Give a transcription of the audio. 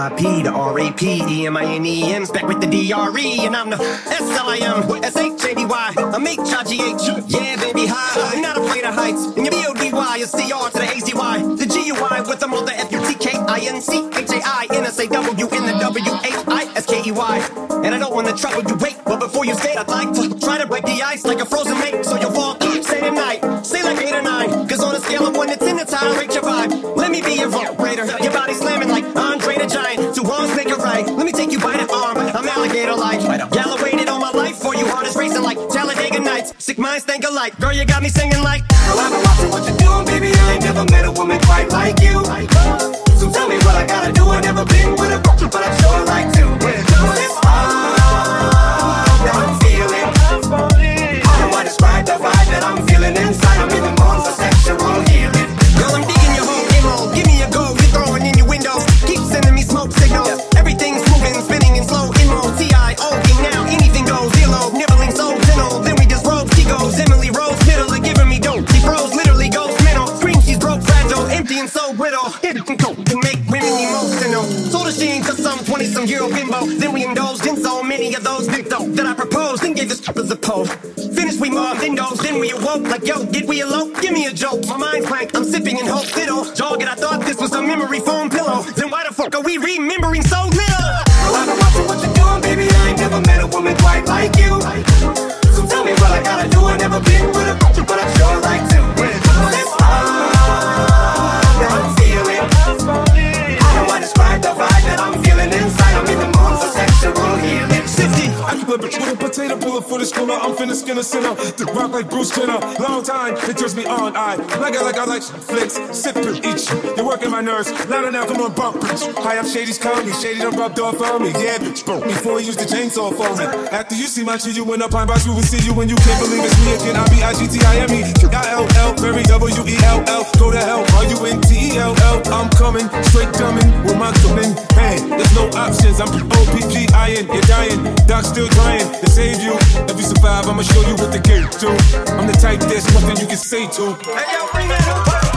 F-I-P to R-A-P, E-M-I-N-E-M, back with the D-R-E, and I'm the S-L-I-M, S-H-A-D-Y, I'm H-I-G-H, yeah, baby, hi, I'm not afraid of heights, and your B-O-D-Y is C-R to the A-Z-Y, the G-U-I with the F-U-T-K-I-N-C-H-A-I-N-S-A-W in the W-H-I-S-K-E-Y, and I don't want to trouble you, wait, but before you stay, I'd like to try to break the ice like a frozen lake, so you'll fall, Nights, sick minds think alike, girl, you got me singing like, Girl, I've been watching what you're and so brittle. It can make women emotional. Told her she ain't cause some 20 some year old bimbo. Then we indulged in so many of those victims that I proposed and gave the strippers a pole. Finished, we mobbed windows, then we awoke. Like, yo, did we elope? Give me a joke. My mind's blank, I'm sipping in hope fiddle. Jogging, I thought this was a memory foam pillow. Then why the fuck are we remembering so little? I've been watching what you're doing, baby, I ain't never met a woman quite like you, flip it with a potato puller for the schooner. I'm finna skin a sinner. The rock like Bruce Jenner. Long time, it turns me on. I like it like I like flicks. Sipping each. You're working my nerves. Louder now, come on, bump bitch. Hi, I'm Shady's comedy. Shady done rubbed off on me. Yeah, bitch. Before he used the chainsaw for me. After you see my tree, you in a pine box. We will see you when you can't believe it's me again. I be I G T I M E. I L L. Very W E L L. Go to hell. R U N T E L L. I'm coming. Straight dumbing. With my coming. Hey, there's no options. I'm O P G I N. You're dying. Doc still trying to save you. If you survive, I'ma show you what the game do. I'm the type there's nothing you can say to. Hey, yo, bring that up.